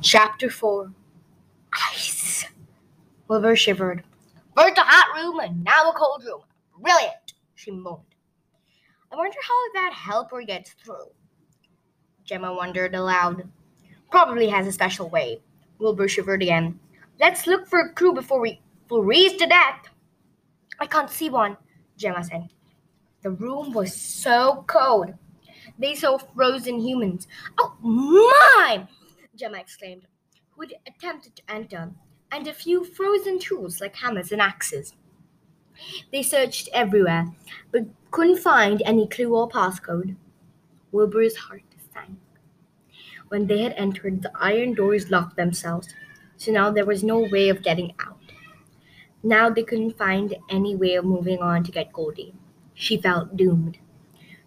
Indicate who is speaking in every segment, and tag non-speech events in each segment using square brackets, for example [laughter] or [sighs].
Speaker 1: Chapter 4 Ice. Wilbur shivered. First a hot room and now a cold room. Brilliant, she moaned. I wonder how that helper gets through. Gemma wondered aloud. Probably has a special way. Wilbur shivered again. Let's look for a crew before we freeze to death. I can't see one, Gemma said. The room was so cold. They saw frozen humans. Oh my! Gemma exclaimed, who had attempted to enter, and a few frozen tools like hammers and axes. They searched everywhere, but couldn't find any clue or passcode. Wilbur's heart sank. When they had entered, the iron doors locked themselves, so now there was no way of getting out. Now they couldn't find any way of moving on to get Goldie. She felt doomed.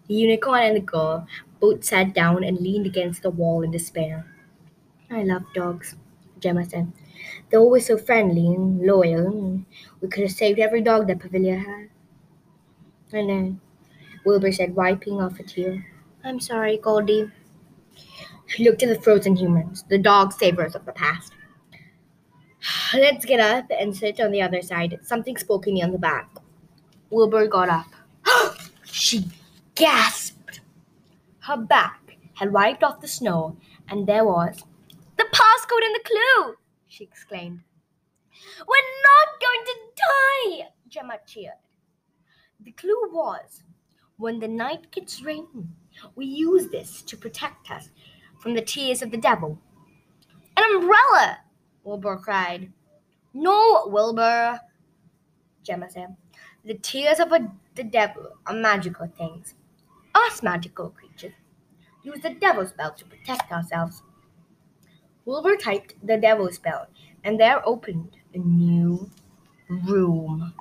Speaker 1: The unicorn and the girl both sat down and leaned against the wall in despair. I love dogs, Gemma said. They're always so friendly and loyal. We could have saved every dog that Pavilla had. I know, Wilbur said, wiping off a tear. I'm sorry, Goldie. She looked at the frozen humans, the dog savers of the past. [sighs] Let's get up and sit on the other side. Something spoke me on the back. Wilbur got up. [gasps] she gasped. Her back had wiped off the snow, and there was the passcode and the clue, she exclaimed. We're not going to die, Gemma cheered. The clue was when the night gets rainy, we use this to protect us from the tears of the devil. An umbrella, Wilbur cried. No, Wilbur, Gemma said. The tears of a, the devil are magical things. Us magical creatures use the devil's spell to protect ourselves. Wilbur typed the devil spell, and there opened a new room.